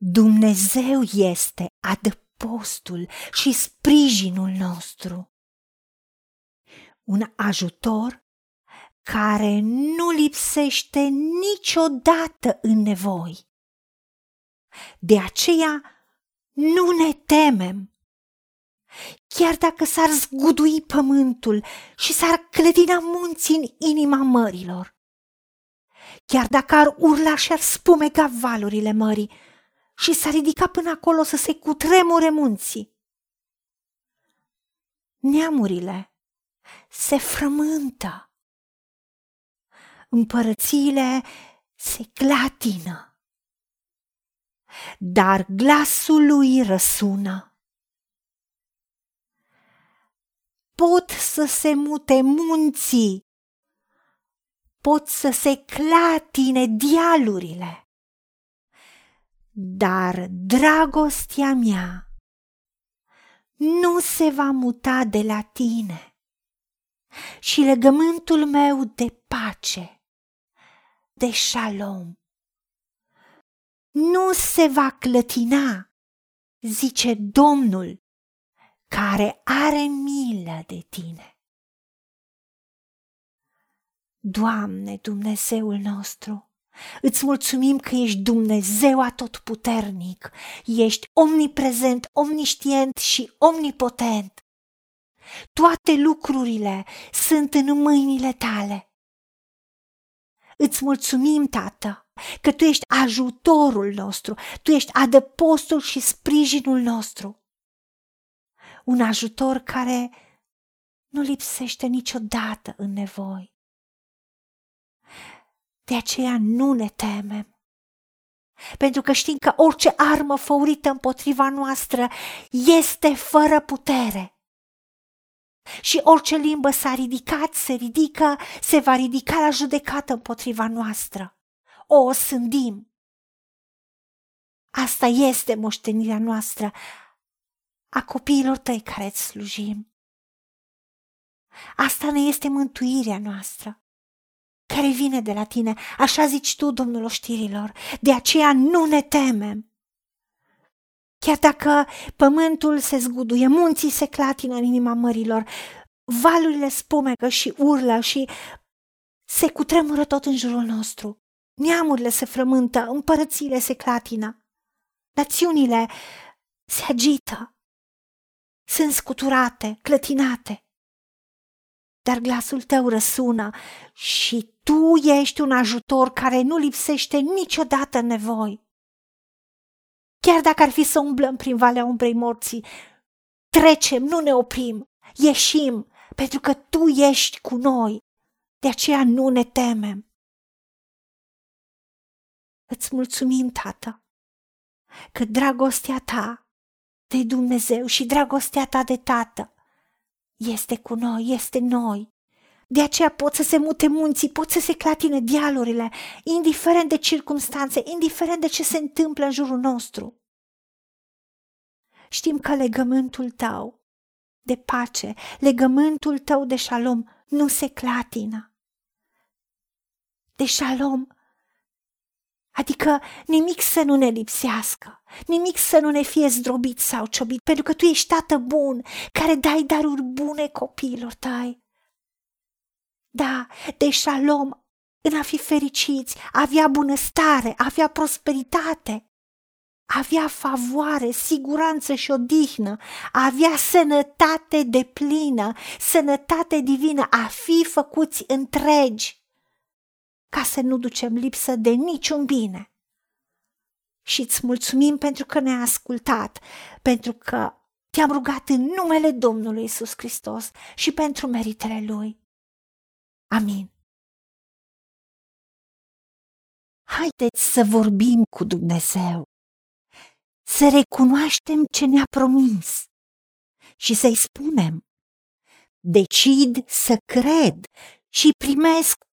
Dumnezeu este adăpostul și sprijinul nostru. Un ajutor care nu lipsește niciodată în nevoi. De aceea nu ne temem. Chiar dacă s-ar zgudui pământul și s-ar clădina munții în inima mărilor, chiar dacă ar urla și ar spumega valurile mării și s-ar ridica până acolo să se cutremure munții. Neamurile se frământă, împărățiile se clatină, dar glasul lui răsună. Pot să se mute munții pot să se clatine dialurile. Dar dragostea mea nu se va muta de la tine și legământul meu de pace, de șalom, nu se va clătina, zice Domnul, care are milă de tine. Doamne, Dumnezeul nostru, îți mulțumim că ești Dumnezeu atotputernic, ești omniprezent, omniștient și omnipotent. Toate lucrurile sunt în mâinile tale. Îți mulțumim, Tată, că Tu ești ajutorul nostru, Tu ești adăpostul și sprijinul nostru. Un ajutor care nu lipsește niciodată în nevoi. De aceea nu ne temem. Pentru că știm că orice armă făurită împotriva noastră este fără putere. Și orice limbă s-a ridicat, se ridică, se va ridica la judecată împotriva noastră. O sândim. Asta este moștenirea noastră a copiilor tăi care îți slujim. Asta ne este mântuirea noastră care vine de la tine, așa zici tu, Domnul oștirilor, de aceea nu ne temem. Chiar dacă pământul se zguduie, munții se clatină în inima mărilor, valurile spumegă și urlă și se cutremură tot în jurul nostru. Neamurile se frământă, împărățiile se clatină, națiunile se agită, sunt scuturate, clătinate dar glasul tău răsună și tu ești un ajutor care nu lipsește niciodată în nevoi. Chiar dacă ar fi să umblăm prin valea umbrei morții, trecem, nu ne oprim, ieșim, pentru că tu ești cu noi. De aceea nu ne temem. Îți mulțumim, Tată, că dragostea ta de Dumnezeu și dragostea ta de Tată este cu noi, este noi. De aceea pot să se mute munții, pot să se clatine dialurile, indiferent de circunstanțe, indiferent de ce se întâmplă în jurul nostru. Știm că legământul tău de pace, legământul tău de șalom nu se clatină. De șalom Adică nimic să nu ne lipsească, nimic să nu ne fie zdrobit sau ciobit, pentru că tu ești tată bun, care dai daruri bune copiilor tăi. Da, de șalom, în a fi fericiți, avea bunăstare, avea prosperitate, avea favoare, siguranță și odihnă, avea sănătate de plină, sănătate divină, a fi făcuți întregi ca să nu ducem lipsă de niciun bine. Și îți mulțumim pentru că ne-ai ascultat, pentru că te-am rugat în numele Domnului Isus Hristos și pentru meritele Lui. Amin. Haideți să vorbim cu Dumnezeu, să recunoaștem ce ne-a promis și să-i spunem, decid să cred și primesc